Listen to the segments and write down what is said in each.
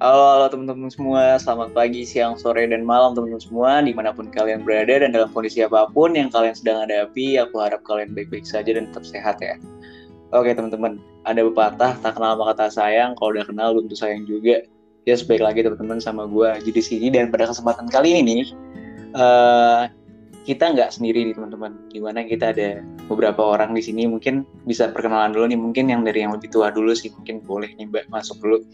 Halo, halo teman-teman semua, selamat pagi, siang, sore, dan malam teman-teman semua, di mana pun kalian berada dan dalam kondisi apa pun yang kalian sedang hadapi, aku harap kalian baik-baik saja dan tetap sehat ya. Oke teman-teman, ada pepatah, tak kenal maka tak sayang, kalau udah kenal belum sayang juga. Ya sebaik lagi teman-teman sama gue Aji di sini dan pada kesempatan kali ini nih, uh, kita nggak sendiri nih teman-teman, di mana kita ada beberapa orang di sini, mungkin bisa perkenalan dulu nih, mungkin yang dari yang lebih tua dulu sih, mungkin boleh nih mbak masuk dulu.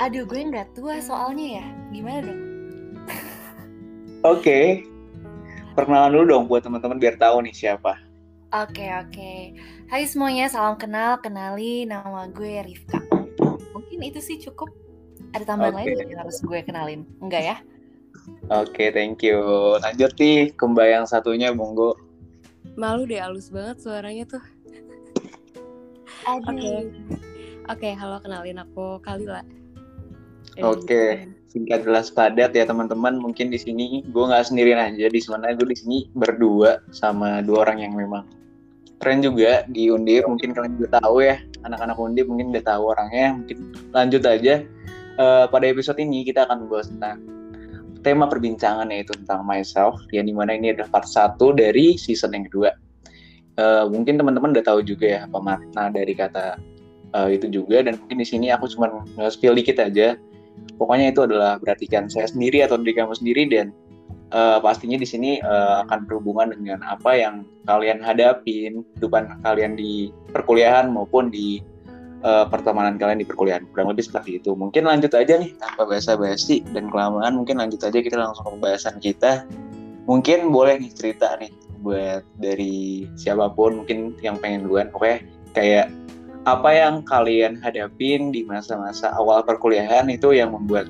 Aduh, gue nggak tua soalnya ya. Gimana dong? Oke. Okay. Perkenalan dulu dong buat teman-teman biar tahu nih siapa. Oke, okay, oke. Okay. Hai semuanya, salam kenal. Kenali nama gue Rifka. Mungkin itu sih cukup. Ada tambahan okay. lain yang harus gue kenalin? Enggak ya? Oke, okay, thank you. Lanjut nih, yang satunya, monggo. Malu deh, halus banget suaranya tuh. Oke. Oke, okay. okay, halo kenalin aku Kalila. Oke, okay. singkat jelas padat ya teman-teman. Mungkin di sini gue nggak sendirian aja. Di mana gue di sini berdua sama dua orang yang memang keren juga di Undip. Mungkin kalian udah tahu ya, anak-anak Undip mungkin udah tahu orangnya. Mungkin lanjut aja. Uh, pada episode ini kita akan membahas tentang tema perbincangan yaitu tentang myself. Yang di mana ini adalah part satu dari season yang kedua. Uh, mungkin teman-teman udah tahu juga ya apa makna dari kata uh, itu juga dan mungkin di sini aku cuma nge-spill dikit aja pokoknya itu adalah berartikan saya sendiri atau diri kamu sendiri dan uh, pastinya di sini uh, akan berhubungan dengan apa yang kalian hadapin kehidupan kalian di perkuliahan maupun di uh, pertemanan kalian di perkuliahan. Kurang lebih seperti itu. Mungkin lanjut aja nih tanpa basa-basi dan kelamaan mungkin lanjut aja kita langsung ke pembahasan kita. Mungkin boleh nih cerita nih buat dari siapa pun mungkin yang pengen duluan. Oke kayak apa yang kalian hadapin di masa-masa awal perkuliahan itu yang membuat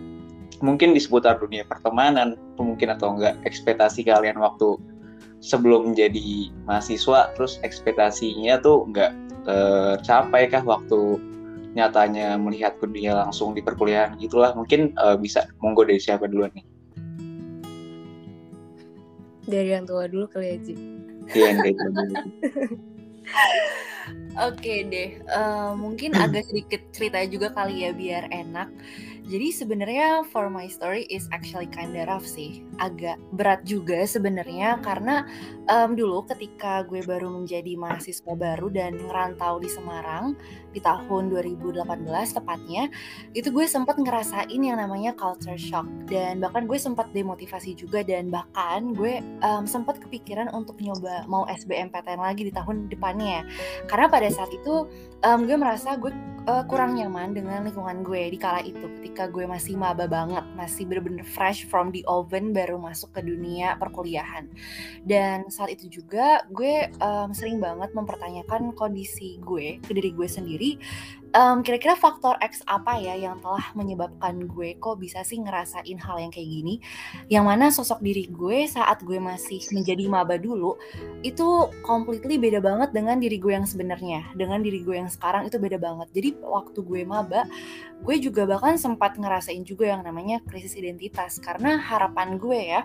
mungkin di seputar dunia pertemanan mungkin atau enggak ekspektasi kalian waktu sebelum menjadi mahasiswa terus ekspektasinya tuh enggak tercapai kah waktu nyatanya melihat dunia langsung di perkuliahan? Gitulah mungkin uh, bisa. Monggo dari siapa duluan nih? Dari yang tua dulu kali aja iya dari dulu Oke deh, uh, mungkin agak sedikit cerita juga kali ya biar enak. Jadi sebenarnya for my story is actually kinda rough sih, agak berat juga sebenarnya karena um, dulu ketika gue baru menjadi mahasiswa baru dan ngerantau di Semarang di tahun 2018 tepatnya, itu gue sempat ngerasain yang namanya culture shock dan bahkan gue sempat demotivasi juga dan bahkan gue um, sempat kepikiran untuk nyoba mau SBMPTN lagi di tahun depannya karena pada saat itu um, gue merasa gue uh, kurang nyaman dengan lingkungan gue di kala itu ketika gue masih maba banget, masih bener-bener fresh from the oven baru masuk ke dunia perkuliahan. Dan saat itu juga gue um, sering banget mempertanyakan kondisi gue ke diri gue sendiri um, kira-kira faktor X apa ya yang telah menyebabkan gue kok bisa sih ngerasain hal yang kayak gini? Yang mana sosok diri gue saat gue masih menjadi maba dulu itu completely beda banget dengan diri gue yang sebenarnya. Dengan diri gue yang sekarang itu beda banget. Jadi waktu gue maba gue juga bahkan sempat ngerasain juga yang namanya krisis identitas. Karena harapan gue ya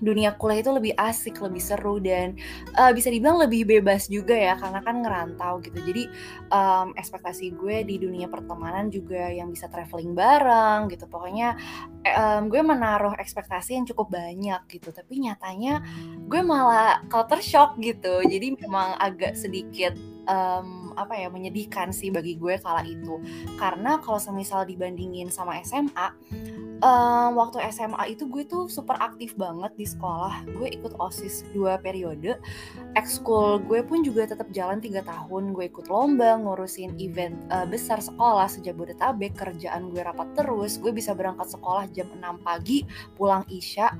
dunia kuliah itu lebih asik, lebih seru dan uh, bisa dibilang lebih bebas juga ya karena kan ngerantau gitu. Jadi um, ekspektasi gue di dunia pertemanan juga yang bisa traveling bareng gitu. Pokoknya um, gue menaruh ekspektasi yang cukup banyak gitu. Tapi nyatanya gue malah culture shock gitu. Jadi memang agak sedikit um, apa ya menyedihkan sih bagi gue kala itu. Karena kalau semisal dibandingin sama SMA um, waktu SMA itu gue tuh super aktif banget di sekolah. Gue ikut osis dua periode. Ekskul gue pun juga tetap jalan tiga tahun. Gue ikut lomba ngurusin event uh, besar sekolah sejak Bodetabek. Kerjaan gue rapat terus. Gue bisa berangkat sekolah jam 6 pagi pulang isya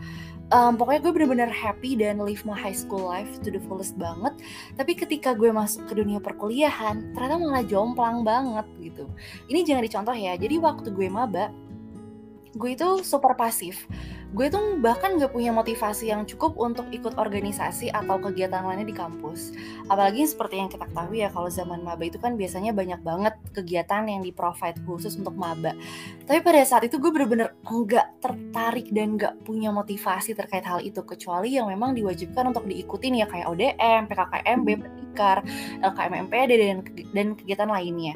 um, pokoknya gue bener-bener happy dan live my high school life to the fullest banget. Tapi ketika gue masuk ke dunia perkuliahan ternyata malah jomplang banget gitu. Ini jangan dicontoh ya jadi waktu gue maba gue itu super pasif gue tuh bahkan gak punya motivasi yang cukup untuk ikut organisasi atau kegiatan lainnya di kampus. Apalagi seperti yang kita ketahui ya kalau zaman maba itu kan biasanya banyak banget kegiatan yang di provide khusus untuk maba. Tapi pada saat itu gue bener-bener nggak tertarik dan gak punya motivasi terkait hal itu kecuali yang memang diwajibkan untuk diikutin ya kayak ODM, PKKMB, Perikar, LKM MPD dan dan kegiatan lainnya.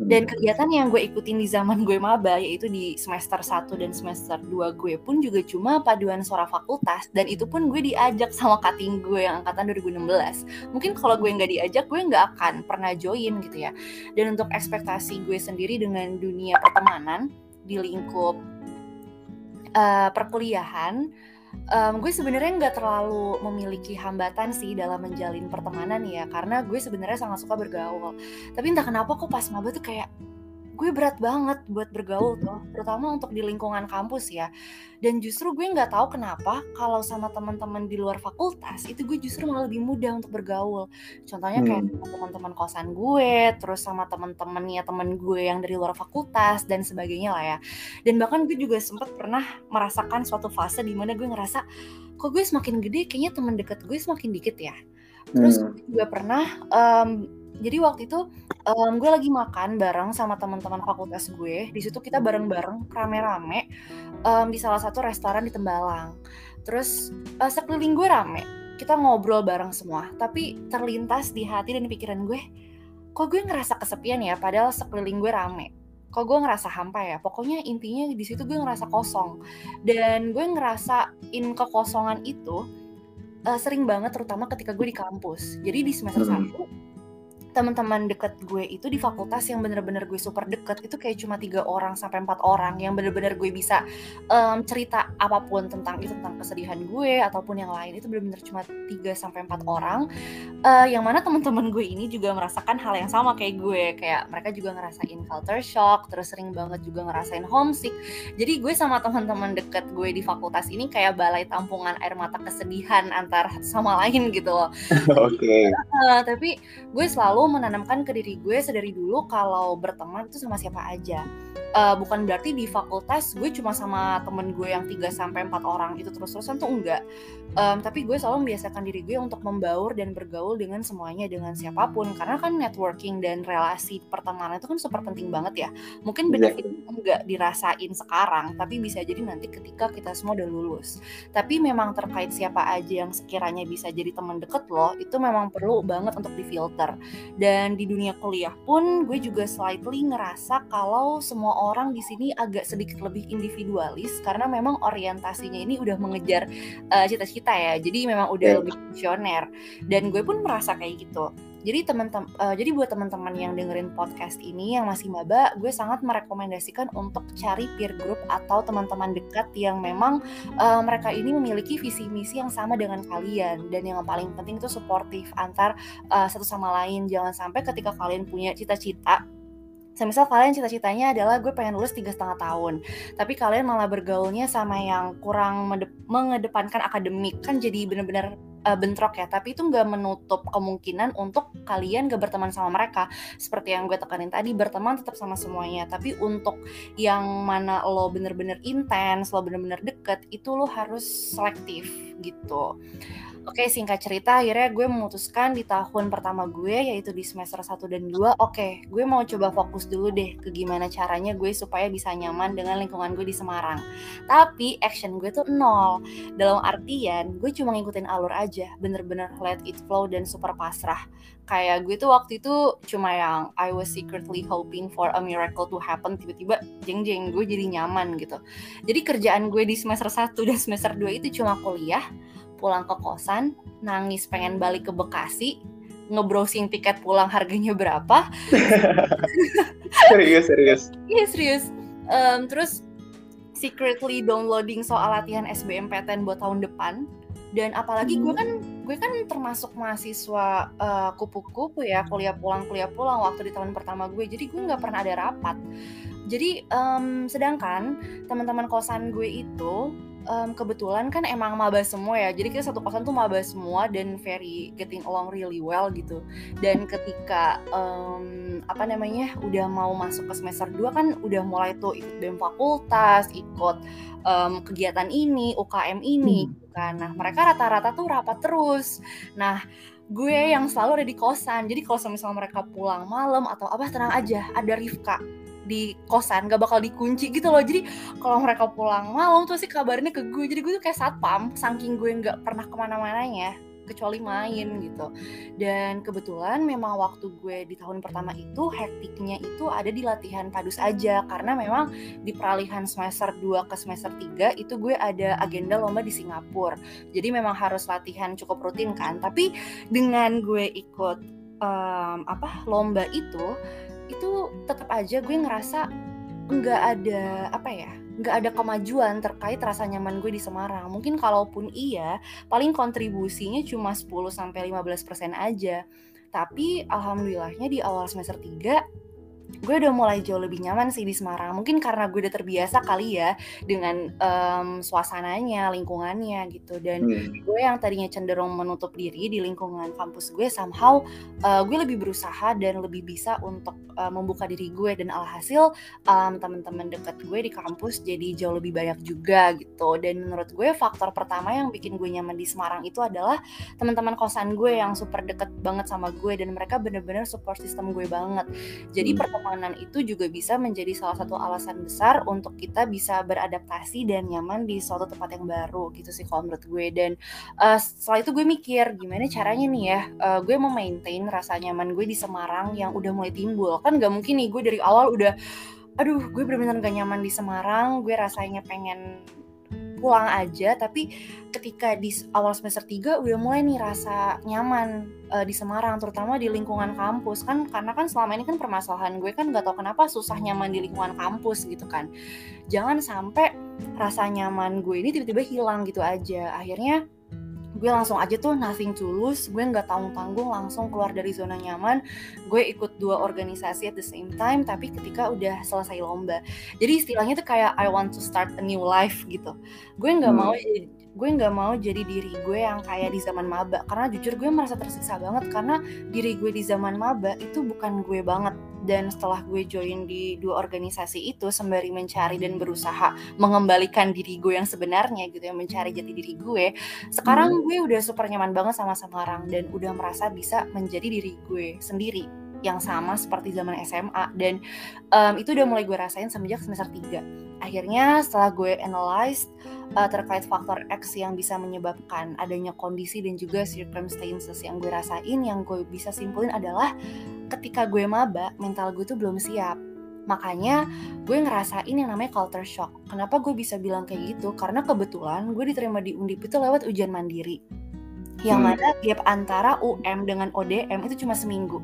Dan kegiatan yang gue ikutin di zaman gue maba yaitu di semester 1 dan semester 2 gue pun juga cuma paduan suara fakultas dan itu pun gue diajak sama kating gue yang angkatan 2016. Mungkin kalau gue nggak diajak gue nggak akan pernah join gitu ya. Dan untuk ekspektasi gue sendiri dengan dunia pertemanan di lingkup uh, perkuliahan um, gue sebenarnya nggak terlalu memiliki hambatan sih dalam menjalin pertemanan ya karena gue sebenarnya sangat suka bergaul. Tapi entah kenapa kok pas maba tuh kayak gue berat banget buat bergaul tuh, terutama untuk di lingkungan kampus ya. Dan justru gue nggak tahu kenapa kalau sama teman-teman di luar fakultas itu gue justru malah lebih mudah untuk bergaul. Contohnya kayak hmm. teman-teman kosan gue, terus sama teman-teman ya teman gue yang dari luar fakultas dan sebagainya lah ya. Dan bahkan gue juga sempat pernah merasakan suatu fase di mana gue ngerasa kok gue semakin gede kayaknya teman deket gue semakin dikit ya. Terus hmm. gue juga pernah um, jadi waktu itu um, gue lagi makan bareng sama teman-teman fakultas gue. Di situ kita bareng-bareng rame-rame um, di salah satu restoran di Tembalang. Terus uh, sekeliling gue rame. Kita ngobrol bareng semua tapi terlintas di hati dan pikiran gue kok gue ngerasa kesepian ya padahal sekeliling gue rame? Kok gue ngerasa hampa ya? Pokoknya intinya di situ gue ngerasa kosong. Dan gue ngerasain kekosongan itu uh, sering banget terutama ketika gue di kampus. Jadi di semester hmm. satu teman-teman deket gue itu di fakultas yang bener-bener gue super deket itu kayak cuma tiga orang sampai empat orang yang bener-bener gue bisa um, cerita apa pun tentang itu tentang kesedihan gue ataupun yang lain itu bener-bener cuma tiga sampai empat orang uh, yang mana teman-teman gue ini juga merasakan hal yang sama kayak gue kayak mereka juga ngerasain culture shock terus sering banget juga ngerasain homesick jadi gue sama teman-teman deket gue di fakultas ini kayak balai tampungan air mata kesedihan antar sama lain gitu loh. Oke. Okay. Uh, tapi gue selalu menanamkan ke diri gue sedari dulu kalau berteman itu sama siapa aja uh, bukan berarti di fakultas gue cuma sama temen gue yang 3 sampai empat orang itu terus-terusan tuh enggak. Um, tapi gue selalu membiasakan diri gue untuk membaur dan bergaul dengan semuanya dengan siapa pun karena kan networking dan relasi pertemanan itu kan super penting banget ya. Mungkin iya. benefit enggak dirasain sekarang, tapi bisa jadi nanti ketika kita semua udah lulus. Tapi memang terkait siapa aja yang sekiranya bisa jadi teman deket lo, itu memang perlu banget untuk difilter. Dan di dunia kuliah pun gue juga slightly ngerasa kalau semua orang di sini agak sedikit lebih individualis karena memang orientasinya ini udah mengejar uh, cita-cita ya. Jadi memang udah yeah. lebih visioner dan gue pun merasa kayak gitu. Jadi teman-teman uh, jadi buat teman-teman yang dengerin podcast ini yang masih maba, gue sangat merekomendasikan untuk cari peer group atau teman-teman dekat yang memang uh, mereka ini memiliki visi misi yang sama dengan kalian dan yang paling penting itu suportif antar uh, satu sama lain. Jangan sampai ketika kalian punya cita-cita semisal kalian cita-citanya adalah gue pengen lulus tiga setengah tahun tapi kalian malah bergaulnya sama yang kurang mengedepankan akademik. Kan jadi bener-bener uh, bentrok ya tapi itu nggak menutup kemungkinan untuk kalian gak berteman sama mereka. Seperti yang gue tekanin tadi berteman tetap sama semuanya. Tapi untuk yang mana lo bener-bener intens lo bener-bener deket itu lo harus selektif gitu Oke, singkat cerita akhirnya gue memutuskan di tahun pertama gue yaitu di semester 1 dan 2, oke, gue mau coba fokus dulu deh ke gimana caranya gue supaya bisa nyaman dengan lingkungan gue di Semarang. Tapi action gue tuh nol. Dalam artian, gue cuma ngikutin alur aja, bener-bener let it flow dan super pasrah. Kayak gue tuh waktu itu cuma yang I was secretly hoping for a miracle to happen, tiba-tiba jeng-jeng gue jadi nyaman gitu. Jadi kerjaan gue di semester 1 dan semester 2 itu cuma kuliah, pulang ke kosan, nangis pengen balik ke Bekasi, ngebrowsing tiket pulang harganya berapa. serius, serius. Iya, serius. Um, terus secretly downloading soal latihan SBMPTN buat tahun depan. Dan apalagi gue kan gue kan termasuk mahasiswa uh, kupu-kupu ya kuliah pulang kuliah pulang waktu di tahun pertama gue jadi gue nggak pernah ada rapat jadi um, sedangkan teman-teman kosan gue itu um, kebetulan kan emang maba semua ya. Jadi kita satu kosan tuh maba semua dan very getting along really well gitu. Dan ketika um, apa namanya udah mau masuk ke semester 2 kan udah mulai tuh ikut BEM fakultas ikut um, kegiatan ini UKM ini hmm. Gitu kan. Nah mereka rata-rata tuh rapat terus. Nah gue yang selalu ada di kosan. Jadi kalau misalnya mereka pulang malam atau apa tenang aja ada Rifka di kosan gak bakal dikunci gitu loh. Jadi kalau mereka pulang malam tuh sih kabarnya ke gue. Jadi gue tuh kayak satpam saking gue nggak pernah ke mana-mananya kecuali main gitu. Dan kebetulan memang waktu gue di tahun pertama itu hektiknya itu ada di latihan padus aja. Karena memang di peralihan semester 2 ke semester 3 itu gue ada agenda lomba di Singapura. Jadi memang harus latihan cukup rutin kan. Tapi dengan gue ikut um, apa lomba itu itu tetap aja gue ngerasa nggak ada apa ya nggak ada kemajuan terkait rasa nyaman gue di Semarang. Mungkin kalaupun iya, paling kontribusinya cuma 10 sampai 15% aja. Tapi alhamdulillahnya di awal semester 3 gue udah mulai jauh lebih nyaman sih di Semarang. Mungkin karena gue udah terbiasa kali ya dengan um, suasananya, lingkungannya gitu. Dan hmm. gue yang tadinya cenderung menutup diri di lingkungan kampus gue, somehow uh, gue lebih berusaha dan lebih bisa untuk uh, membuka diri gue. Dan alhasil um, teman-teman deket gue di kampus jadi jauh lebih banyak juga gitu. Dan menurut gue faktor pertama yang bikin gue nyaman di Semarang itu adalah teman-teman kosan gue yang super deket banget sama gue dan mereka bener-bener support system gue banget. Jadi hmm pertemanan itu juga bisa menjadi salah satu alasan besar untuk kita bisa beradaptasi dan nyaman di suatu tempat yang baru gitu sih kalau menurut gue. Dan uh, setelah itu gue mikir gimana caranya nih ya uh, gue memaintain rasa nyaman gue di Semarang yang udah mulai timbul. Kan gak mungkin nih gue dari awal udah aduh gue benar-benar gak nyaman di Semarang gue rasanya pengen pulang aja tapi ketika di awal semester 3 udah mulai nih rasa nyaman uh, di Semarang terutama di lingkungan kampus. Kan karena kan selama ini kan permasalahan gue kan nggak tahu kenapa susah nyaman di lingkungan kampus gitu kan. Jangan sampai rasa nyaman gue ini tiba-tiba hilang gitu aja. Akhirnya gue langsung aja tuh nothing to lose gue nggak tanggung tanggung langsung keluar dari zona nyaman. Gue ikut dua organisasi at the same time tapi ketika udah selesai lomba. Jadi istilahnya tuh kayak I want to start a new life gitu. Gue nggak hmm. mau gue nggak mau jadi diri gue yang kayak di zaman maba. Karena jujur gue merasa tersiksa banget karena diri gue di zaman maba itu bukan gue banget. Dan setelah gue join di dua organisasi itu sembari mencari dan berusaha mengembalikan diri gue yang sebenarnya gitu ya mencari jati diri gue sekarang hmm. gue udah super nyaman banget sama Semarang dan udah merasa bisa menjadi diri gue sendiri yang sama seperti zaman SMA dan um, itu udah mulai gue rasain semenjak semester 3 akhirnya setelah gue analyze uh, terkait faktor X yang bisa menyebabkan adanya kondisi dan juga circumstances yang gue rasain yang gue bisa simpulin adalah ketika gue maba mental gue tuh belum siap. Makanya gue ngerasain yang namanya culture shock. Kenapa gue bisa bilang kayak gitu? Karena kebetulan gue diterima di Undip itu lewat ujian mandiri yang hmm. mana gap antara UM dengan ODM itu cuma seminggu.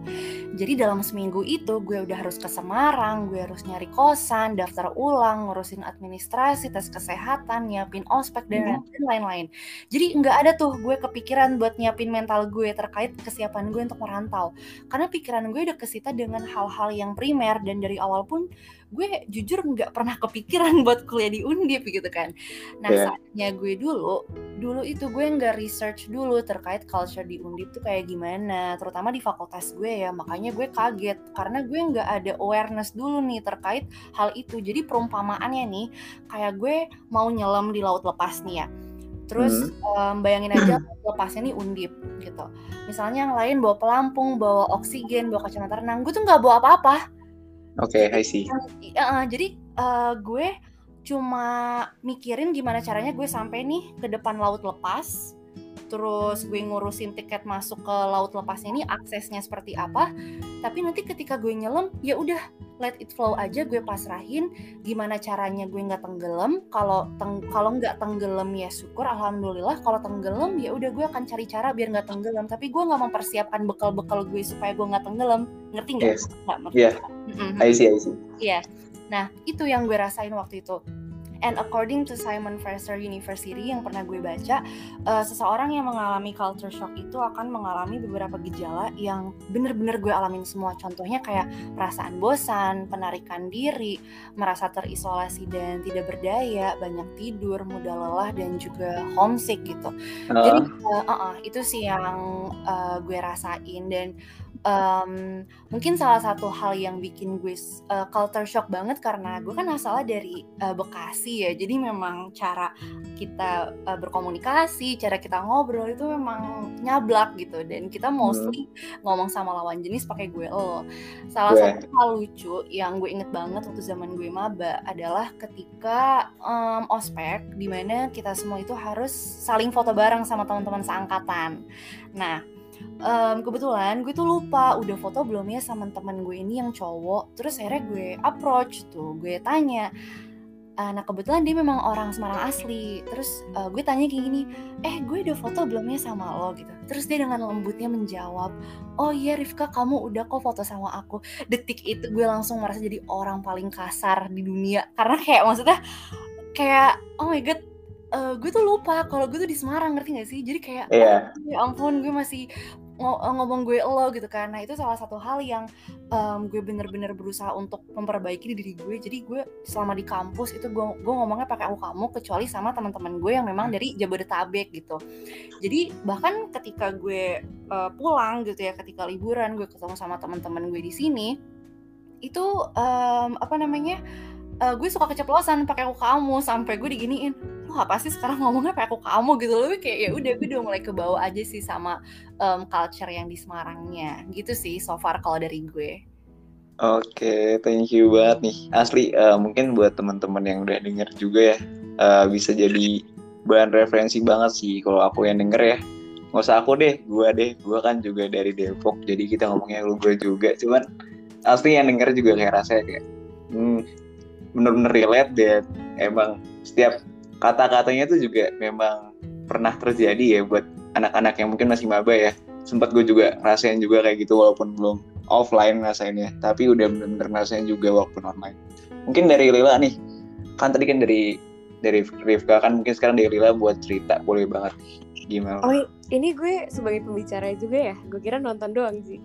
Jadi dalam seminggu itu gue udah harus ke Semarang, gue harus nyari kosan, daftar ulang, ngurusin administrasi, tes kesehatan, nyiapin ospek dan hmm. lain-lain. Jadi nggak ada tuh gue kepikiran buat nyiapin mental gue terkait kesiapan gue untuk merantau. Karena pikiran gue udah kesita dengan hal-hal yang primer dan dari awal pun gue jujur nggak pernah kepikiran buat kuliah di Undip gitu kan. Nah yeah. saatnya gue dulu, dulu itu gue nggak research dulu terkait culture di Undip tuh kayak gimana, terutama di fakultas gue ya. Makanya gue kaget karena gue nggak ada awareness dulu nih terkait hal itu. Jadi perumpamaannya nih, kayak gue mau nyelam di laut lepas nih ya. Terus hmm. um, bayangin aja lepasnya nih undip gitu. Misalnya yang lain bawa pelampung, bawa oksigen, bawa kacamata renang. Gue tuh nggak bawa apa-apa Oke, okay, I see. Uh, jadi uh, gue cuma mikirin gimana caranya gue sampai nih ke depan laut lepas. Terus gue ngurusin tiket masuk ke laut lepas ini aksesnya seperti apa. Tapi nanti ketika gue nyelam, ya udah let it flow aja gue pasrahin gimana caranya gue nggak tenggelam kalau teng kalau nggak tenggelam ya syukur alhamdulillah kalau tenggelam ya udah gue akan cari cara biar nggak tenggelam tapi gue nggak mempersiapkan bekal-bekal gue supaya gue nggak tenggelam ngerti nggak? Yes. Iya. Yeah. I see, I see. Iya. Nah itu yang gue rasain waktu itu And according to Simon Fraser University yang pernah gue baca, uh, seseorang yang mengalami culture shock itu akan mengalami beberapa gejala yang bener-bener gue alamin semua. Contohnya kayak perasaan bosan, penarikan diri, merasa terisolasi dan tidak berdaya, banyak tidur, mudah lelah dan juga homesick gitu. Uh. Jadi uh, uh, uh, itu sih yang uh, gue rasain dan um, mungkin salah satu hal yang bikin gue uh, culture shock banget karena gue kan asalnya dari uh, Bekasi ya. Jadi memang cara kita uh, berkomunikasi, cara kita ngobrol itu memang nyablak gitu dan kita mostly hmm. ngomong sama lawan jenis pakai gue lo. Salah gue. satu hal lucu yang gue inget banget waktu zaman gue maba adalah ketika um, ospek di mana kita semua itu harus saling foto bareng sama teman-teman seangkatan. Nah, um, kebetulan gue tuh lupa udah foto belum ya sama teman gue ini yang cowok. Terus akhirnya gue approach tuh gue tanya uh, nah kebetulan dia memang orang Semarang asli. Terus uh, gue tanya kayak gini eh gue udah foto belum ya sama lo? Gitu. Terus dia dengan lembutnya menjawab oh iya Rifka kamu udah kok foto sama aku. Detik itu gue langsung merasa jadi orang paling kasar di dunia. Karena kayak maksudnya kayak oh my god uh, gue tuh lupa kalau gue tuh di Semarang ngerti gak sih? Jadi kayak yeah. oh, ya ampun gue masih Eh, ngomong gue lo gitu kan. Nah itu salah satu hal yang um, gue bener-bener berusaha untuk memperbaiki diri gue. Jadi gue selama di kampus itu gue gue ngomongnya pakai aku kamu kecuali sama teman-teman gue yang memang dari Jabodetabek gitu. Jadi bahkan ketika gue uh, pulang gitu ya ketika liburan gue ketemu sama teman-teman gue di sini itu um, apa namanya uh, gue suka keceplosan pakai aku kamu sampai gue diginiin lo apa sih sekarang ngomongnya pakai aku kamu gitu loh kayak ya udah gue udah mulai ke bawah aja sih sama um, culture yang di Semarangnya gitu sih so far kalau dari gue Oke, okay, thank you banget nih. Asli, uh, mungkin buat teman-teman yang udah denger juga ya, uh, bisa jadi bahan referensi banget sih kalau aku yang denger ya. Nggak usah aku deh, gue deh. Gue kan juga dari Depok, jadi kita ngomongnya lu gue juga. Cuman asli yang denger juga kayak rasanya kayak, hmm, bener-bener relate dan emang setiap kata-katanya tuh juga memang pernah terjadi ya buat anak-anak yang mungkin masih maba ya. Sempat gue juga rasain juga kayak gitu walaupun belum offline rasainnya tapi udah bener-bener rasain juga walaupun online. Mungkin dari Lila nih. Kan tadi kan dari dari Rifka kan mungkin sekarang dari Lila buat cerita boleh banget. Gimana? Oh ini gue sebagai pembicara juga ya? Gue kira nonton doang sih.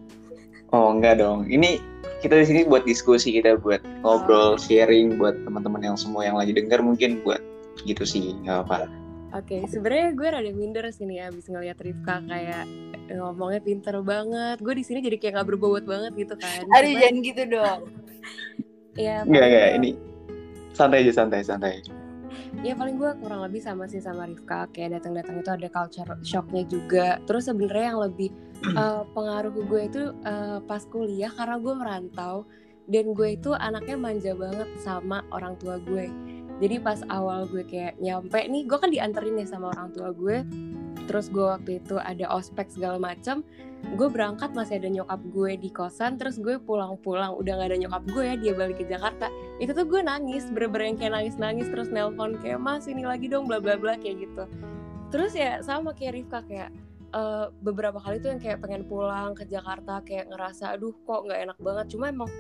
Oh enggak dong. Ini kita di sini buat diskusi kita buat ngobrol, oh. sharing buat teman-teman yang semua yang lagi dengar mungkin buat gitu sih nggak apa. Oke, okay, sebenarnya gue rada minder sih nih abis ngeliat Rifka kayak ngomongnya pinter banget. Gue di sini jadi kayak nggak berbobot banget gitu kan. Aduh Cuma... jangan gitu dong. ya. Enggak enggak ini santai aja santai santai ya paling gue kurang lebih sama sih sama Rifka kayak datang-datang itu ada culture shocknya juga terus sebenarnya yang lebih uh, pengaruh gue itu uh, pas kuliah karena gue merantau dan gue itu anaknya manja banget sama orang tua gue jadi pas awal gue kayak nyampe nih gue kan dianterin ya sama orang tua gue. Terus gue waktu itu ada ospek segala macam gue berangkat masih ada nyokap gue di kosan. Terus gue pulang-pulang udah gak ada nyokap gue ya dia balik ke Jakarta. Itu tuh gue nangis bener-bener yang kayak nangis-nangis terus nelpon kayak mas ini lagi dong bla bla bla kayak gitu. Terus ya sama kayak Rifka kayak uh, beberapa kali tuh yang kayak pengen pulang ke Jakarta kayak ngerasa aduh kok nggak enak banget. Cuma emang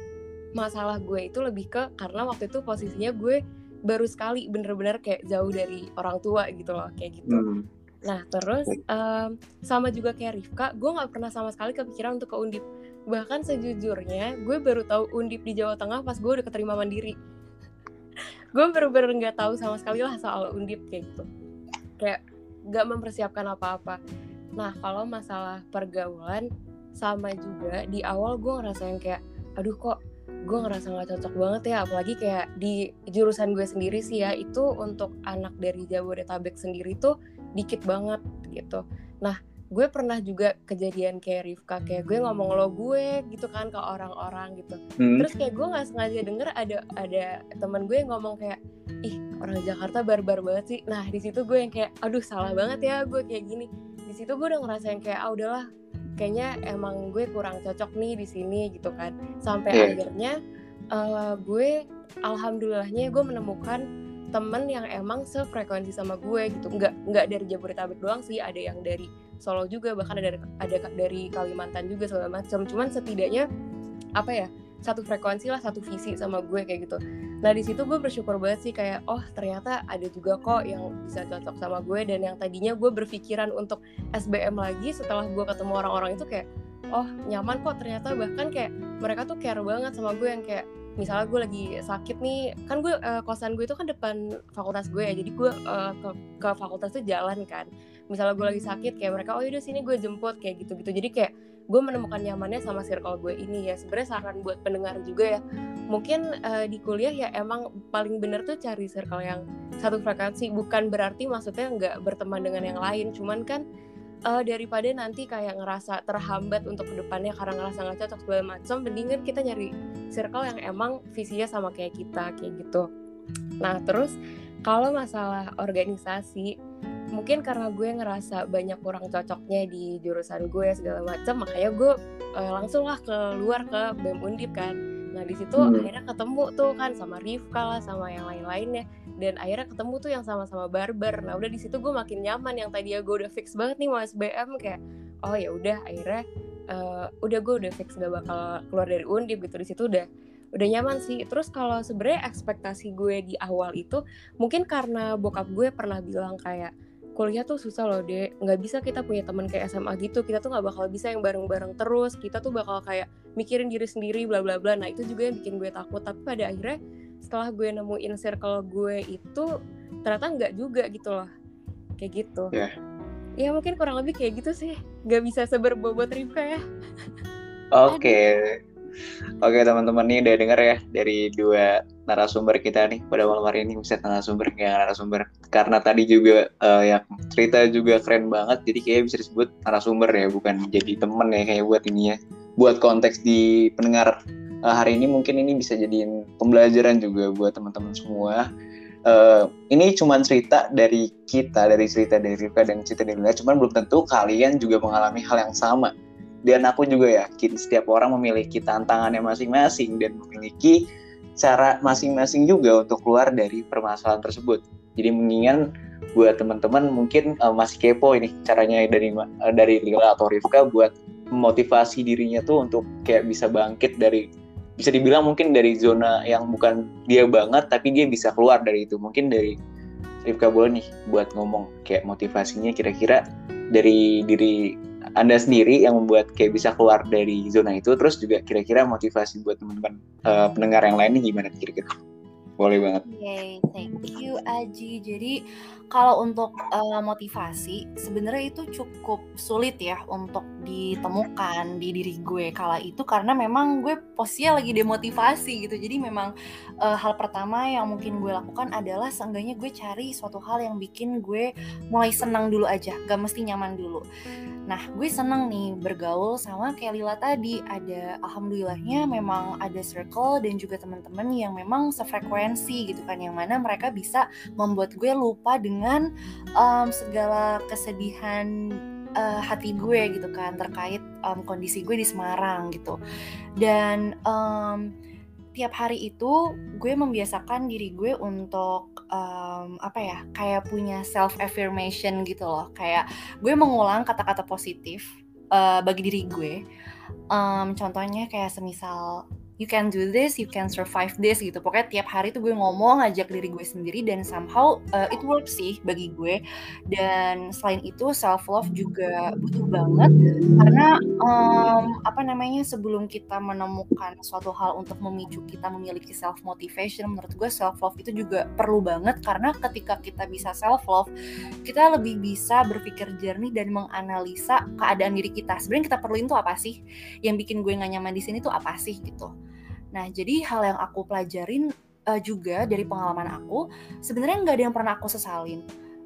masalah gue itu lebih ke karena waktu itu posisinya gue baru sekali bener-bener kayak jauh dari orang tua gitu loh kayak gitu hmm Nah terus um, sama juga kayak Rifka, gue nggak pernah sama sekali kepikiran untuk ke Undip. Bahkan sejujurnya gue baru tahu Undip di Jawa Tengah pas gue udah keterima mandiri. gue bener-bener nggak tahu sama sekali lah soal Undip kayak gitu. Kayak nggak mempersiapkan apa-apa. Nah kalau masalah pergaulan sama juga di awal gue ngerasain kayak, aduh kok gue ngerasa nggak cocok banget ya apalagi kayak di jurusan gue sendiri sih ya itu untuk anak dari Jabodetabek sendiri tuh dikit banget gitu. Nah gue pernah juga kejadian kayak Rifka kayak gue ngomong lo gue gitu kan ke orang-orang gitu. Hmm. terus kayak gue nggak sengaja denger ada ada teman gue yang ngomong kayak ih orang Jakarta barbar banget sih. Nah di situ gue yang kayak aduh salah banget ya gue kayak gini. Di situ gue udah ngerasain kayak ah udahlah kayaknya emang gue kurang cocok nih di sini gitu kan. Sampai yeah. akhirnya uh, gue alhamdulillahnya gue menemukan temen yang emang sefrekuensi sama gue gitu. Nggak nggak dari Jabodetabek doang sih ada yang dari Solo juga bahkan ada ada dari Kalimantan juga segala macam cuman setidaknya apa ya satu frekuensi lah satu visi sama gue kayak gitu. Nah di situ gue bersyukur banget sih kayak oh ternyata ada juga kok yang bisa cocok sama gue dan yang tadinya gue berpikiran untuk SBM lagi setelah gue ketemu orang-orang itu kayak oh nyaman kok ternyata. Bahkan kayak mereka tuh care banget sama gue yang kayak misalnya gue lagi sakit nih kan gue uh, kosan gue itu kan depan fakultas gue ya jadi gue uh, ke, ke fakultas tuh jalan kan. Misalnya gue lagi sakit kayak mereka oh yaudah sini gue jemput kayak gitu gitu jadi kayak gue menemukan nyamannya sama circle gue ini ya. Sebenarnya saran buat pendengar juga ya. Mungkin uh, di kuliah ya emang paling bener tuh cari circle yang satu frekuensi. Bukan berarti maksudnya nggak berteman dengan yang lain. Cuman kan uh, daripada nanti kayak ngerasa terhambat untuk ke depannya karena ngerasa nggak cocok segala macam mendingan kita nyari circle yang emang visinya sama kayak kita kayak gitu. Nah terus kalau masalah organisasi mungkin karena gue ngerasa banyak kurang cocoknya di jurusan gue segala macam makanya gue uh, langsung lah keluar ke BEM Undip kan. Nah di situ hmm. akhirnya ketemu tuh kan sama Rifka lah sama yang lain-lainnya. Dan akhirnya ketemu tuh yang sama-sama barber nah udah di situ gue makin nyaman yang tadi ya gue udah fix banget nih mau SBM kayak oh ya udah akhirnya uh, udah gue udah fix gak bakal keluar dari Undip gitu. Di situ udah udah nyaman sih. Terus kalau sebenarnya ekspektasi gue di awal itu mungkin karena bokap gue pernah bilang kayak kuliah tuh susah loh deh nggak bisa kita punya teman kayak SMA gitu. Kita tuh nggak bakal bisa yang bareng-bareng terus. Kita tuh bakal kayak mikirin diri sendiri bla bla bla. Nah itu juga yang bikin gue takut. Tapi pada akhirnya setelah gue nemuin circle gue itu ternyata nggak juga gitu loh. Kayak gitu. Yeah. ya mungkin kurang lebih kayak gitu sih. Nggak bisa seberbobot Rifka ya. Oke. Okay. Oke teman-teman nih udah denger ya dari dua narasumber kita nih pada malam hari ini bisa narasumber kayak narasumber. Karena tadi juga uh, yang cerita juga keren banget jadi kayak bisa disebut narasumber ya bukan jadi temen ya kayak buat ini ya. Buat konteks di pendengar uh, hari ini mungkin ini bisa jadiin pembelajaran juga buat teman-teman semua. Uh, ini cuma cerita dari kita dari cerita dari Rika dan cerita dari Lila cuman belum tentu kalian juga mengalami hal yang sama. Dan aku juga yakin setiap orang memiliki tantangannya masing-masing dan memiliki cara masing-masing juga untuk keluar dari permasalahan tersebut. Jadi mengingat buat teman-teman mungkin uh, masih kepo ini caranya dari uh, dari Lila atau Rifka buat memotivasi dirinya tuh untuk kayak bisa bangkit dari bisa dibilang mungkin dari zona yang bukan dia banget tapi dia bisa keluar dari itu. Mungkin dari Rifka boleh nih buat ngomong kayak motivasinya kira-kira dari diri anda sendiri yang membuat kayak bisa keluar dari zona itu terus juga kira-kira motivasi buat teman-teman uh, pendengar yang lain gimana kira-kira boleh banget. Okay, thank you Aji. Jadi kalau untuk uh, motivasi sebenarnya itu cukup sulit ya untuk ditemukan di diri gue kala itu karena memang gue posisinya lagi demotivasi gitu. Jadi memang uh, hal pertama yang mungkin gue lakukan adalah seenggaknya gue cari suatu hal yang bikin gue mulai senang dulu aja, gak mesti nyaman dulu. Nah, gue seneng nih bergaul sama kayak Lila tadi. Ada alhamdulillahnya memang ada circle dan juga teman-teman yang memang sefrekuensi gitu kan yang mana mereka bisa membuat gue lupa dengan um, segala kesedihan uh, hati gue gitu kan terkait um, kondisi gue di Semarang gitu. Dan um, tiap hari itu gue membiasakan diri gue untuk um, apa ya kayak punya self affirmation gitu loh. Kayak gue mengulang kata-kata positif uh, bagi diri gue. Um, contohnya kayak semisal you can do this, you can survive this gitu. Pokoknya tiap hari tuh gue ngomong ngajak diri gue sendiri dan somehow uh, it works sih bagi gue. Dan selain itu self love juga butuh banget karena um, apa namanya sebelum kita menemukan suatu hal untuk memicu kita memiliki self motivation, menurut gue self love itu juga perlu banget karena ketika kita bisa self love, kita lebih bisa berpikir jernih dan menganalisa keadaan diri kita. Sebenarnya kita perluin tuh apa sih? Yang bikin gue gak nyaman di sini tuh apa sih gitu. Nah, jadi hal yang aku pelajarin uh, juga dari pengalaman aku, sebenarnya nggak ada yang pernah aku sesalin.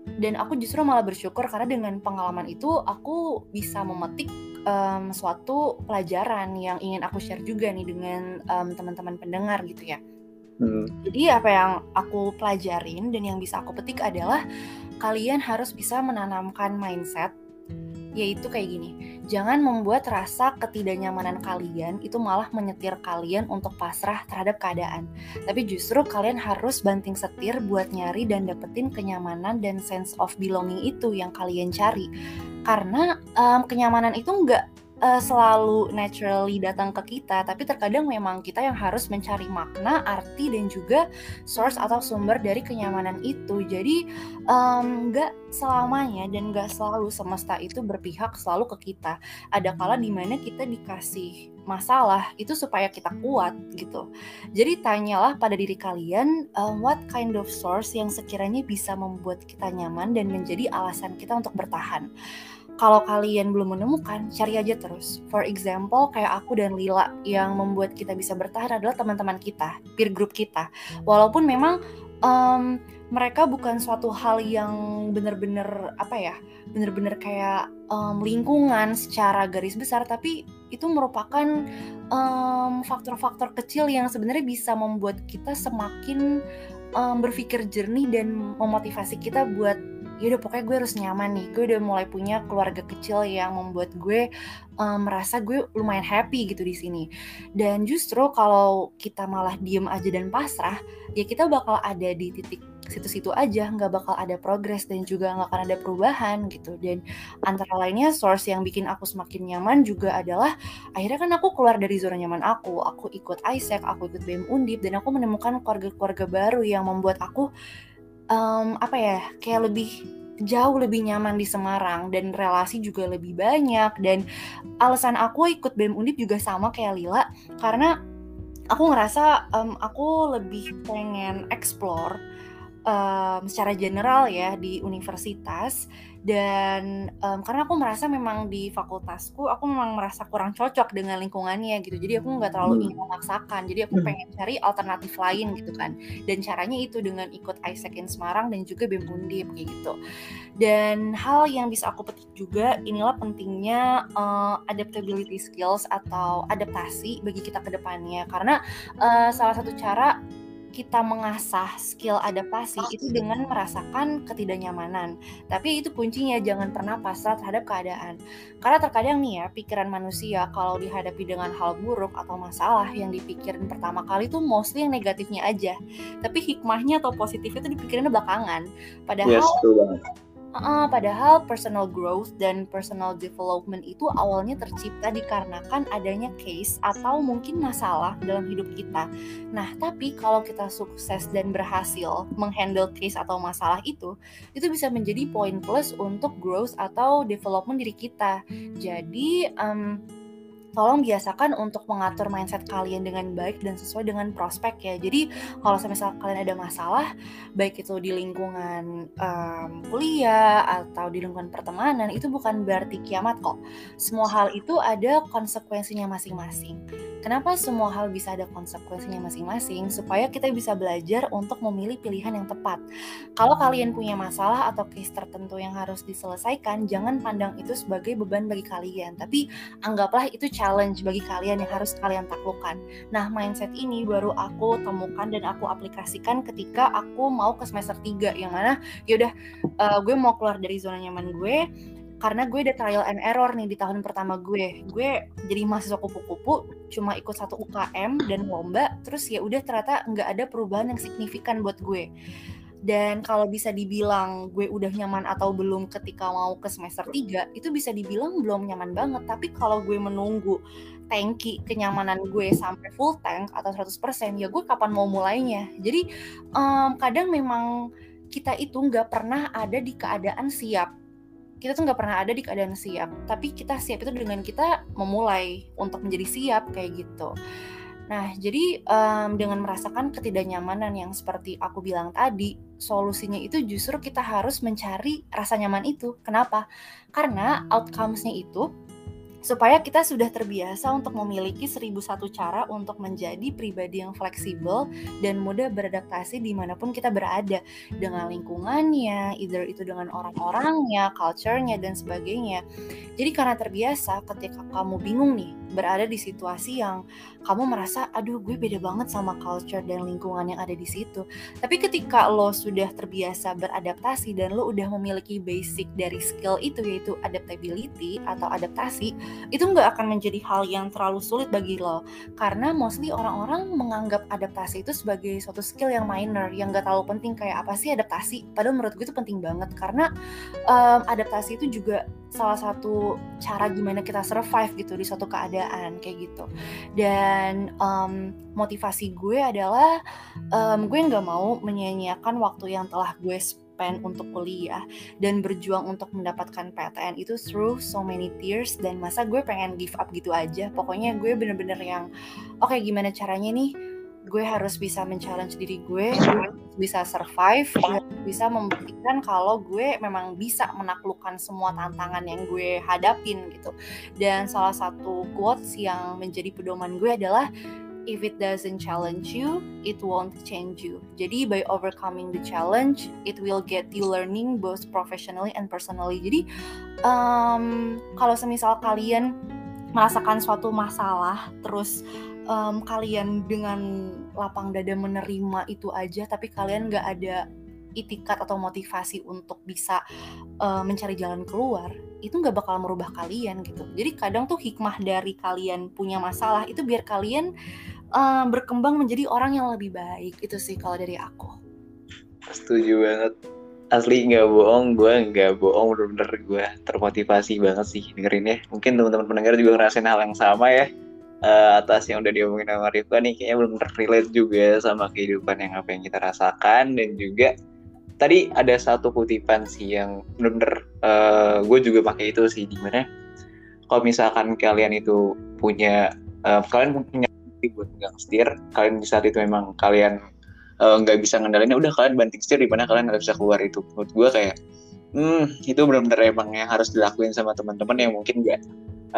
Dan aku justru malah bersyukur karena dengan pengalaman itu aku bisa memetik um, suatu pelajaran yang ingin aku share juga nih dengan um, teman-teman pendengar gitu ya. Hmm. Jadi apa yang aku pelajarin dan yang bisa aku petik adalah kalian harus bisa menanamkan mindset yaitu kayak gini Jangan membuat rasa ketidaknyamanan kalian itu malah menyetir kalian untuk pasrah terhadap keadaan. Tapi justru kalian harus banting setir buat nyari dan dapetin kenyamanan dan sense of belonging itu yang kalian cari. Karena um, kenyamanan itu nggak uh, selalu naturally datang ke kita, tapi terkadang memang kita yang harus mencari makna, arti dan juga source atau sumber dari kenyamanan itu. Jadi nggak um, selamanya dan nggak selalu semesta itu berpihak selalu ke kita. Ada kala di mana kita dikasih masalah itu supaya kita kuat gitu. Jadi tanyalah pada diri kalian um, what kind of source yang sekiranya bisa membuat kita nyaman dan menjadi alasan kita untuk bertahan kalau kalian belum menemukan, cari aja terus. For example, kayak aku dan Lila yang membuat kita bisa bertahan adalah teman-teman kita, peer group kita. Walaupun memang um, mereka bukan suatu hal yang benar-benar apa ya benar-benar kayak um, lingkungan secara garis besar tapi itu merupakan faktor-faktor um, kecil yang sebenarnya bisa membuat kita semakin um, berpikir jernih dan memotivasi kita buat ya udah pokoknya gue harus nyaman nih. Gue udah mulai punya keluarga kecil yang membuat gue um, merasa gue lumayan happy gitu di sini. Dan justru kalau kita malah diem aja dan pasrah ya kita bakal ada di titik situ-situ aja. Nggak bakal ada progres dan juga nggak akan ada perubahan gitu. Dan antara lainnya source yang bikin aku semakin nyaman juga adalah akhirnya kan aku keluar dari zona nyaman aku. Aku ikut Isaac aku ikut BM Undip dan aku menemukan keluarga-keluarga baru yang membuat aku um, apa ya kayak lebih jauh lebih nyaman di Semarang dan relasi juga lebih banyak dan alasan aku ikut BEM Undip juga sama kayak Lila karena aku ngerasa um, aku lebih pengen explore um, secara general ya di universitas. Dan um, karena aku merasa memang di fakultasku aku memang merasa kurang cocok dengan lingkungannya gitu. Jadi aku nggak terlalu hmm. ingin memaksakan. Jadi aku hmm. pengen cari alternatif lain gitu kan. Dan caranya itu dengan ikut Isaac in Semarang dan juga BEM Undip kayak gitu. Dan hal yang bisa aku petik juga inilah pentingnya uh, adaptability skills atau adaptasi bagi kita ke depannya. Karena uh, salah satu cara kita mengasah skill adaptasi itu dengan merasakan ketidaknyamanan. Tapi itu kuncinya jangan pernah pasrah terhadap keadaan. Karena terkadang nih ya, pikiran manusia kalau dihadapi dengan hal buruk atau masalah yang dipikirin pertama kali itu mostly yang negatifnya aja. Tapi hikmahnya atau positif itu dipikirin belakangan. Padahal yes, Uh, padahal personal growth dan personal development itu awalnya tercipta dikarenakan adanya case atau mungkin masalah dalam hidup kita. Nah, tapi kalau kita sukses dan berhasil menghandle case atau masalah itu, itu bisa menjadi poin plus untuk growth atau development diri kita. Jadi, um, tolong biasakan untuk mengatur mindset kalian dengan baik dan sesuai dengan prospek ya. Jadi kalau misalnya kalian ada masalah, baik itu di lingkungan um, kuliah atau di lingkungan pertemanan, itu bukan berarti kiamat kok. Semua hal itu ada konsekuensinya masing-masing. Kenapa semua hal bisa ada konsekuensinya masing-masing? Supaya kita bisa belajar untuk memilih pilihan yang tepat. Kalau kalian punya masalah atau case tertentu yang harus diselesaikan, jangan pandang itu sebagai beban bagi kalian, tapi anggaplah itu cara challenge bagi kalian yang harus kalian taklukkan. Nah, mindset ini baru aku temukan dan aku aplikasikan ketika aku mau ke semester 3 yang mana yaudah uh, gue mau keluar dari zona nyaman gue karena gue udah trial and error nih di tahun pertama gue. Gue jadi mahasiswa kupu-kupu, cuma ikut satu UKM dan lomba, terus ya udah ternyata nggak ada perubahan yang signifikan buat gue dan kalau bisa dibilang gue udah nyaman atau belum ketika mau ke semester 3 itu bisa dibilang belum nyaman banget. Tapi kalau gue menunggu tanki kenyamanan gue sampai full tank atau 100% ya gue kapan mau mulainya. Jadi um, kadang memang kita itu nggak pernah ada di keadaan siap. Kita tuh nggak pernah ada di keadaan siap. Tapi kita siap itu dengan kita memulai untuk menjadi siap kayak gitu Nah, jadi um, dengan merasakan ketidaknyamanan yang seperti aku bilang tadi, solusinya itu justru kita harus mencari rasa nyaman itu. Kenapa? Karena outcomes-nya itu supaya kita sudah terbiasa untuk memiliki seribu satu cara untuk menjadi pribadi yang fleksibel dan mudah beradaptasi di mana pun kita berada dengan lingkungannya, either itu dengan orang-orangnya, culture-nya dan sebagainya. Jadi karena terbiasa ketika kamu bingung nih berada di situasi yang kamu merasa aduh gue beda banget sama culture dan lingkungan yang ada di situ. Tapi ketika lo sudah terbiasa beradaptasi dan lo udah memiliki basic dari skill itu yaitu adaptability atau adaptasi, itu nggak akan menjadi hal yang terlalu sulit bagi lo. Karena mostly orang-orang menganggap adaptasi itu sebagai suatu skill yang minor, yang nggak terlalu penting kayak apa sih adaptasi. Padahal menurut gue itu penting banget karena um, adaptasi itu juga salah satu cara gimana kita survive gitu di suatu keadaan kayak gitu. Dan um, motivasi gue adalah um, gue nggak mau menyia-nyiakan waktu yang telah gue spend untuk kuliah dan berjuang untuk mendapatkan PTN itu through so many tears dan masa gue pengen give up gitu aja pokoknya gue bener-bener yang oke okay, gimana caranya nih gue harus bisa men-challenge diri gue, gue bisa survive, gue bisa membuktikan kalau gue memang bisa menaklukkan semua tantangan yang gue hadapin gitu. Dan salah satu quotes yang menjadi pedoman gue adalah if it doesn't challenge you, it won't change you. Jadi by overcoming the challenge, it will get you learning both professionally and personally. Jadi um, kalau semisal kalian merasakan suatu masalah, terus um, kalian dengan lapang dada menerima itu aja tapi kalian nggak ada itikat atau motivasi untuk bisa uh, mencari jalan keluar itu nggak bakal merubah kalian gitu. Jadi kadang tuh hikmah dari kalian punya masalah itu biar kalian uh, berkembang menjadi orang yang lebih baik itu sih kalau dari aku. Setuju banget. Asli nggak bohong gue nggak bohong bener-bener gue termotivasi banget sih dengerin ya mungkin teman-teman pendengar juga ngerasain hal yang sama ya uh, atas yang udah diomongin sama Rifka nih kayaknya belum relate juga sama kehidupan yang apa yang kita rasakan. Dan juga tadi ada satu kutipan sih yang bener-bener uh, gue juga pakai itu sih di mana kalau misalkan kalian itu punya uh, kalian punya buat pegang setir kalian di saat itu memang kalian nggak uh, bisa ngendalin udah kalian banting setir di mana kalian nggak bisa keluar. Itu menurut gue kayak hmm itu benar-benar emang yang harus dilakuin sama teman-teman yang mungkin nggak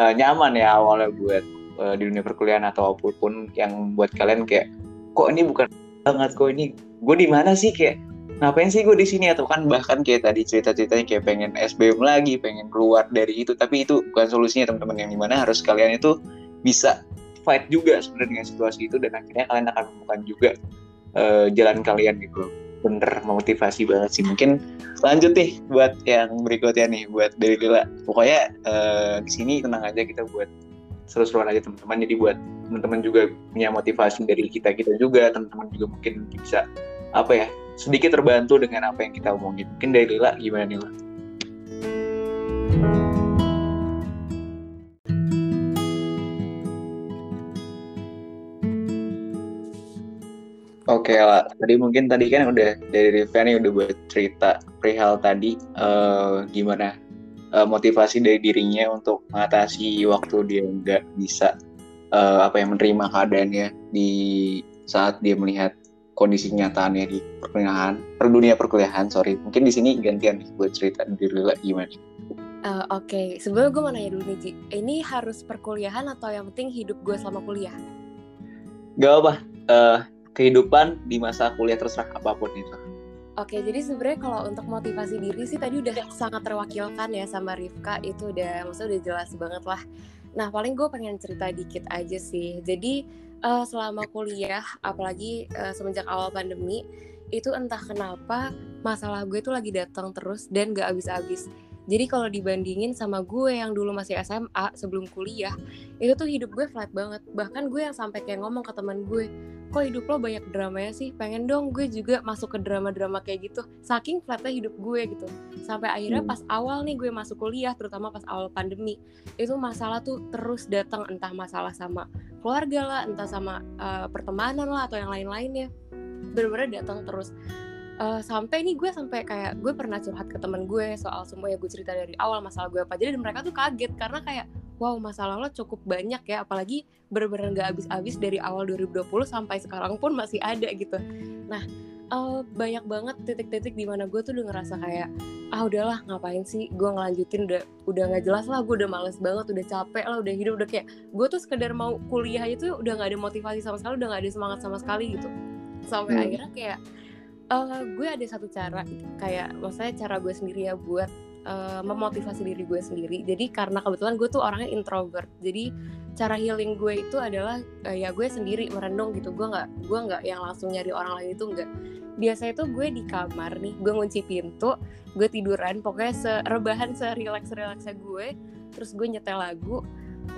uh, nyaman ya awalnya buat uh, di dunia perkuliahan atau apa pun yang buat kalian kayak kok ini bukan banget kok ini gue di mana sih? Kayak ngapain sih gue di sini? Atau kan bahkan kayak tadi cerita-ceritanya kayak pengen SBM lagi pengen keluar dari itu. Tapi itu bukan solusinya teman-teman. Yang di mana harus kalian itu bisa fight juga sebenarnya dengan situasi itu dan akhirnya kalian akan menemukan juga uh, jalan kalian gitu bener memotivasi banget sih. Mungkin lanjut nih buat yang berikutnya nih buat dari Lila pokoknya uh, di sini tenang aja kita buat seru-seruan aja teman-teman. Jadi buat teman-teman juga punya motivasi dari kita kita juga teman-teman juga mungkin bisa apa ya sedikit terbantu dengan apa yang kita omongin. Mungkin dari Lila gimana Lila? Oke lah, tadi mungkin tadi kan udah dari Rifani udah buat cerita perihal tadi uh, gimana uh, motivasi dari dirinya untuk mengatasi waktu dia nggak bisa uh, apa yang menerima keadaannya di saat dia melihat kondisi kenyataannya di perkuliahan, per dunia perkuliahan, sorry. Mungkin di sini gantian nih buat cerita diri lah gimana. Uh, Oke, okay. sebelum gue mau nanya dulu nih, Ji. Ini harus perkuliahan atau yang penting hidup gue selama kuliah? Gak apa, uh, kehidupan di masa kuliah terserah apa pun itu. Oke, jadi sebenarnya kalau untuk motivasi diri sih tadi udah sangat terwakilkan ya sama Rifka itu udah maksudnya udah jelas banget lah. Nah paling gue pengen cerita dikit aja sih. Jadi uh, selama kuliah, apalagi uh, semenjak awal pandemi, itu entah kenapa masalah gue tuh lagi datang terus dan gak habis-habis. Jadi kalau dibandingin sama gue yang dulu masih SMA sebelum kuliah, itu tuh hidup gue flat banget. Bahkan gue yang sampai kayak ngomong ke teman gue, kok hidup lo banyak dramanya sih? Pengen dong gue juga masuk ke drama-drama kayak gitu. Saking flatnya hidup gue gitu. Sampai akhirnya hmm. pas awal nih gue masuk kuliah terutama pas awal pandemi itu masalah tuh terus datang. Entah masalah sama keluarga lah entah sama uh, pertemanan lah atau yang lain-lainnya. Bener-bener datang terus. Uh, sampai nih gue sampai kayak gue pernah curhat ke temen gue soal semua ya gue cerita dari awal masalah gue apa. Aja dan mereka tuh kaget karena kayak wow masalah lo cukup banyak ya apalagi bener-bener gak habis-habis dari awal 2020 sampai sekarang pun masih ada gitu. Nah uh, banyak banget titik-titik di mana gue tuh udah ngerasa kayak ah udahlah ngapain sih? Gue ngelanjutin udah udah nggak jelas lah gue udah males banget udah capek lah udah hidup udah kayak gue tuh sekedar mau kuliah itu udah nggak ada motivasi sama sekali udah nggak ada semangat sama sekali gitu. Sampai hmm. akhirnya kayak uh, gue ada satu cara kayak maksudnya cara gue sendiri ya buat uh, memotivasi diri gue sendiri. Jadi karena kebetulan gue tuh orangnya introvert. Jadi cara healing gue itu adalah uh, ya gue sendiri merenung gitu. Gue nggak gue nggak yang langsung nyari orang lain itu nggak. Biasa itu gue di kamar nih gue ngunci pintu gue tiduran. Pokoknya serebahan serileks rileksnya gue. Terus gue nyetel lagu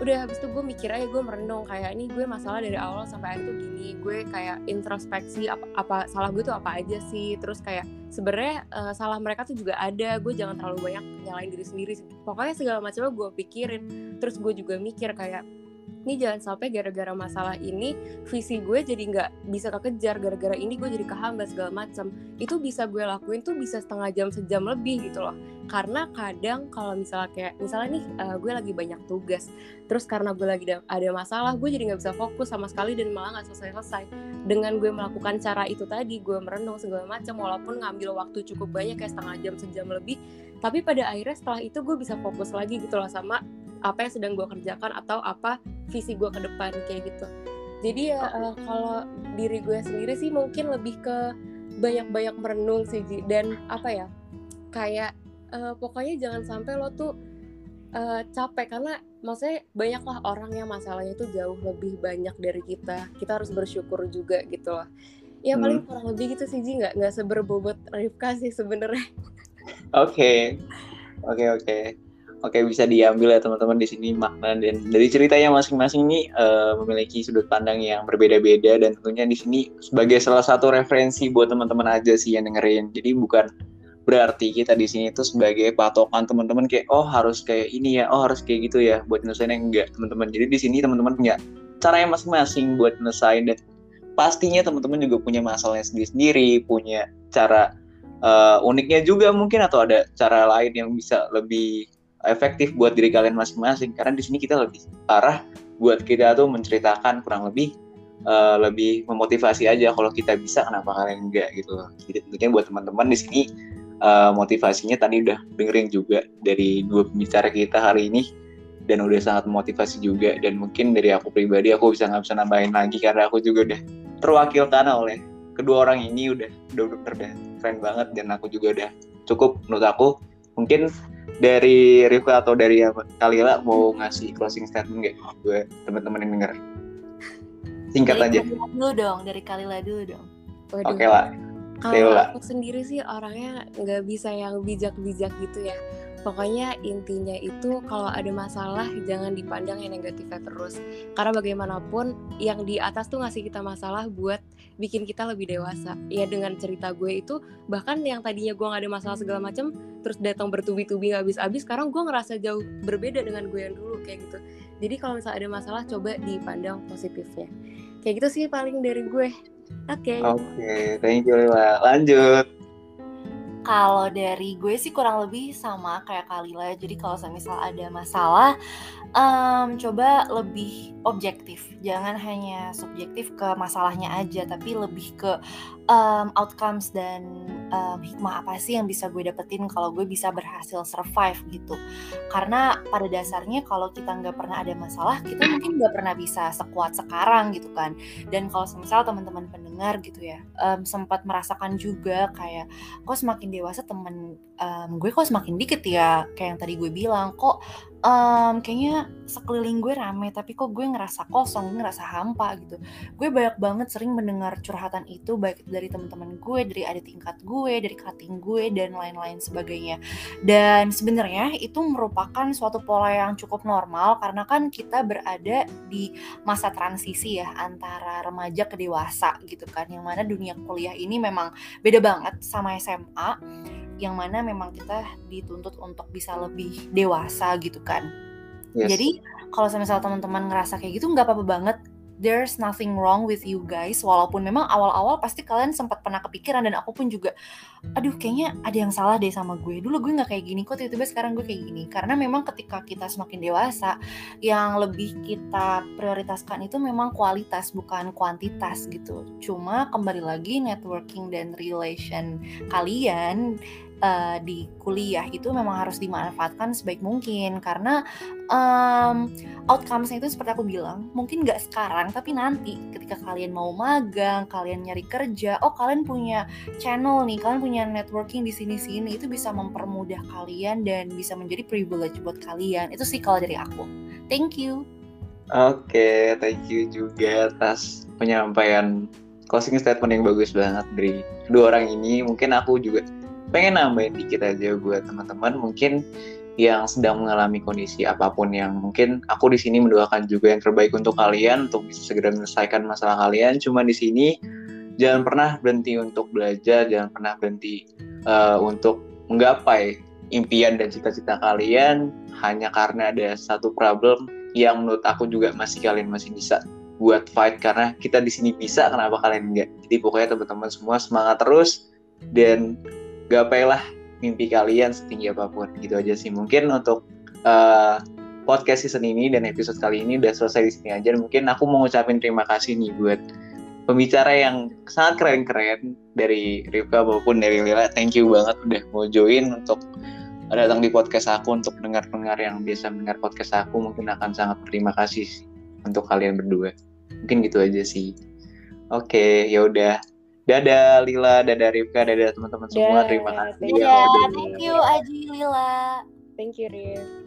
udah habis itu gue mikir aja gue merenung kayak ini gue masalah dari awal sampai akhir tuh gini. Gue kayak introspeksi apa, apa salah gue tuh apa aja sih? Terus kayak sebenarnya uh, salah mereka tuh juga ada. Gue jangan terlalu banyak nyalain diri sendiri pokoknya segala macamnya gue pikirin. Terus gue juga mikir kayak ini jangan sampai gara-gara masalah ini visi gue jadi nggak bisa kekejar. Gara-gara ini gue jadi kehambat segala macam itu bisa gue lakuin tuh bisa setengah jam sejam lebih gitu loh. Karena kadang kalau misalnya kayak misalnya nih uh, gue lagi banyak tugas terus karena gue lagi ada masalah gue jadi nggak bisa fokus sama sekali dan malah nggak selesai-selesai. Dengan gue melakukan cara itu tadi gue merenung segala macam walaupun ngambil waktu cukup banyak kayak setengah jam sejam lebih tapi pada akhirnya setelah itu gue bisa fokus lagi gitu loh sama apa yang sedang gue kerjakan atau apa visi gue ke depan kayak gitu. Jadi ya uh, kalau diri gue sendiri sih mungkin lebih ke banyak-banyak merenung sih dan apa ya kayak uh, pokoknya jangan sampai lo tuh uh, capek. Karena maksudnya banyaklah orang yang masalahnya itu jauh lebih banyak dari kita. Kita harus bersyukur juga gitu loh. Ya paling hmm. kurang lebih gitu sih Ji. Nggak nggak seberbobot Rifka sih sebenarnya. Oke. Oke oke Oke bisa diambil ya teman-teman di sini makna dan dari ceritanya masing-masing ini uh, memiliki sudut pandang yang berbeda-beda dan tentunya di sini sebagai salah satu referensi buat teman-teman aja sih yang dengerin. Jadi bukan berarti kita di sini itu sebagai patokan teman-teman kayak oh harus kayak ini ya, oh harus kayak gitu ya buat nyelesain enggak teman-teman. Jadi di sini teman-teman punya cara yang masing-masing buat nyelesain dan pastinya teman-teman juga punya masalahnya sendiri-sendiri, punya cara uh, uniknya juga mungkin atau ada cara lain yang bisa lebih efektif buat diri kalian masing-masing. Karena di sini kita lebih parah buat kita tuh menceritakan kurang lebih uh, lebih memotivasi aja kalau kita bisa kenapa kalian enggak gitu jadi tentunya buat teman-teman di sini uh, motivasinya tadi udah dengerin juga dari dua pembicara kita hari ini dan udah sangat memotivasi juga. Dan mungkin dari aku pribadi aku bisa nggak bisa nambahin lagi karena aku juga udah terwakilkan oleh kedua orang ini udah udah udah, udah keren banget. Dan aku juga udah cukup menurut aku. Mungkin dari Rifka atau dari apa Kalila mau ngasih closing statement gak gue teman-teman yang denger? Singkat dari aja. Kalila dulu dong dari Kalila dulu dong. Oke okay, lah. Kalau aku sendiri sih orangnya nggak bisa yang bijak-bijak gitu ya pokoknya intinya itu kalau ada masalah jangan dipandang yang negatifnya terus. Karena bagaimanapun yang di atas tuh ngasih kita masalah buat bikin kita lebih dewasa. Ya dengan cerita gue itu bahkan yang tadinya gue nggak ada masalah segala macam terus datang bertubi-tubi habis-habis sekarang gue ngerasa jauh berbeda dengan gue yang dulu kayak gitu. Jadi kalau misalnya ada masalah coba dipandang positifnya. Kayak gitu sih paling dari gue. Oke. Okay. oke okay, thank you Lila. Lanjut kalau dari gue sih kurang lebih sama kayak Kalila. Jadi kalau misal ada masalah, um, coba lebih objektif. Jangan hanya subjektif ke masalahnya aja, tapi lebih ke um, outcomes dan um, hikmah apa sih yang bisa gue dapetin kalau gue bisa berhasil survive gitu. Karena pada dasarnya kalau kita nggak pernah ada masalah, kita mungkin nggak pernah bisa sekuat sekarang gitu kan. Dan kalau misal teman-teman pendengar gitu ya, um, sempat merasakan juga kayak kok semakin dewasa temen um, gue kok semakin dikit ya kayak yang tadi gue bilang kok um, kayaknya sekeliling gue rame tapi kok gue ngerasa kosong gue ngerasa hampa gitu. Gue banyak banget sering mendengar curhatan itu baik dari teman-teman gue dari adik tingkat gue dari cutting gue dan lain-lain sebagainya. Dan sebenarnya itu merupakan suatu pola yang cukup normal karena kan kita berada di masa transisi ya antara remaja ke dewasa gitu kan yang mana dunia kuliah ini memang beda banget sama SMA yang mana memang kita dituntut untuk bisa lebih dewasa gitu kan. Yes. Jadi kalau misalnya teman-teman ngerasa kayak gitu nggak apa-apa banget. There's nothing wrong with you guys. Walaupun memang awal-awal pasti kalian sempat pernah kepikiran dan aku pun juga, aduh kayaknya ada yang salah deh sama gue. Dulu gue nggak kayak gini kok tiba-tiba sekarang gue kayak gini. Karena memang ketika kita semakin dewasa, yang lebih kita prioritaskan itu memang kualitas bukan kuantitas gitu. Cuma kembali lagi networking dan relation kalian uh, di kuliah itu memang harus dimanfaatkan sebaik mungkin. Karena um, outcomesnya itu seperti aku bilang mungkin nggak sekarang tapi nanti. Ketika kalian mau magang kalian nyari kerja oh kalian punya channel nih kalian punya networking di sini sini itu bisa mempermudah kalian dan bisa menjadi privilege buat kalian. Itu sih kalau dari aku. Thank you. Oke, okay, thank you juga atas penyampaian closing statement yang bagus banget dari dua orang ini. Mungkin aku juga pengen nambahin dikit aja buat teman-teman mungkin yang sedang mengalami kondisi apa pun yang mungkin aku di sini mendoakan juga yang terbaik untuk kalian untuk bisa segera menyelesaikan masalah kalian. Cuma di sini jangan pernah berhenti untuk belajar, jangan pernah berhenti uh, untuk menggapai impian dan cita-cita kalian hanya karena ada satu problem yang menurut aku juga masih kalian masih bisa buat fight karena kita di sini bisa kenapa kalian enggak jadi pokoknya teman-teman semua semangat terus dan gapailah mimpi kalian setinggi apa pun gitu aja sih. Mungkin untuk uh, podcast season ini dan episode kali ini udah selesai di sini aja. Mungkin aku mau ngucapin terima kasih nih buat pembicara yang sangat keren-keren dari Rifka maupun dari Lila. Thank you banget udah mau join untuk datang di podcast aku untuk dengar-dengar yang biasa mendengar podcast aku. Mungkin akan sangat berterima kasih untuk kalian berdua. Mungkin gitu aja sih. Oke ya udah dadah Lila. Dadah Rifka. Dadah teman-teman semua. Terima kasih. Ya, thank you Aji Lila. Thank you Rif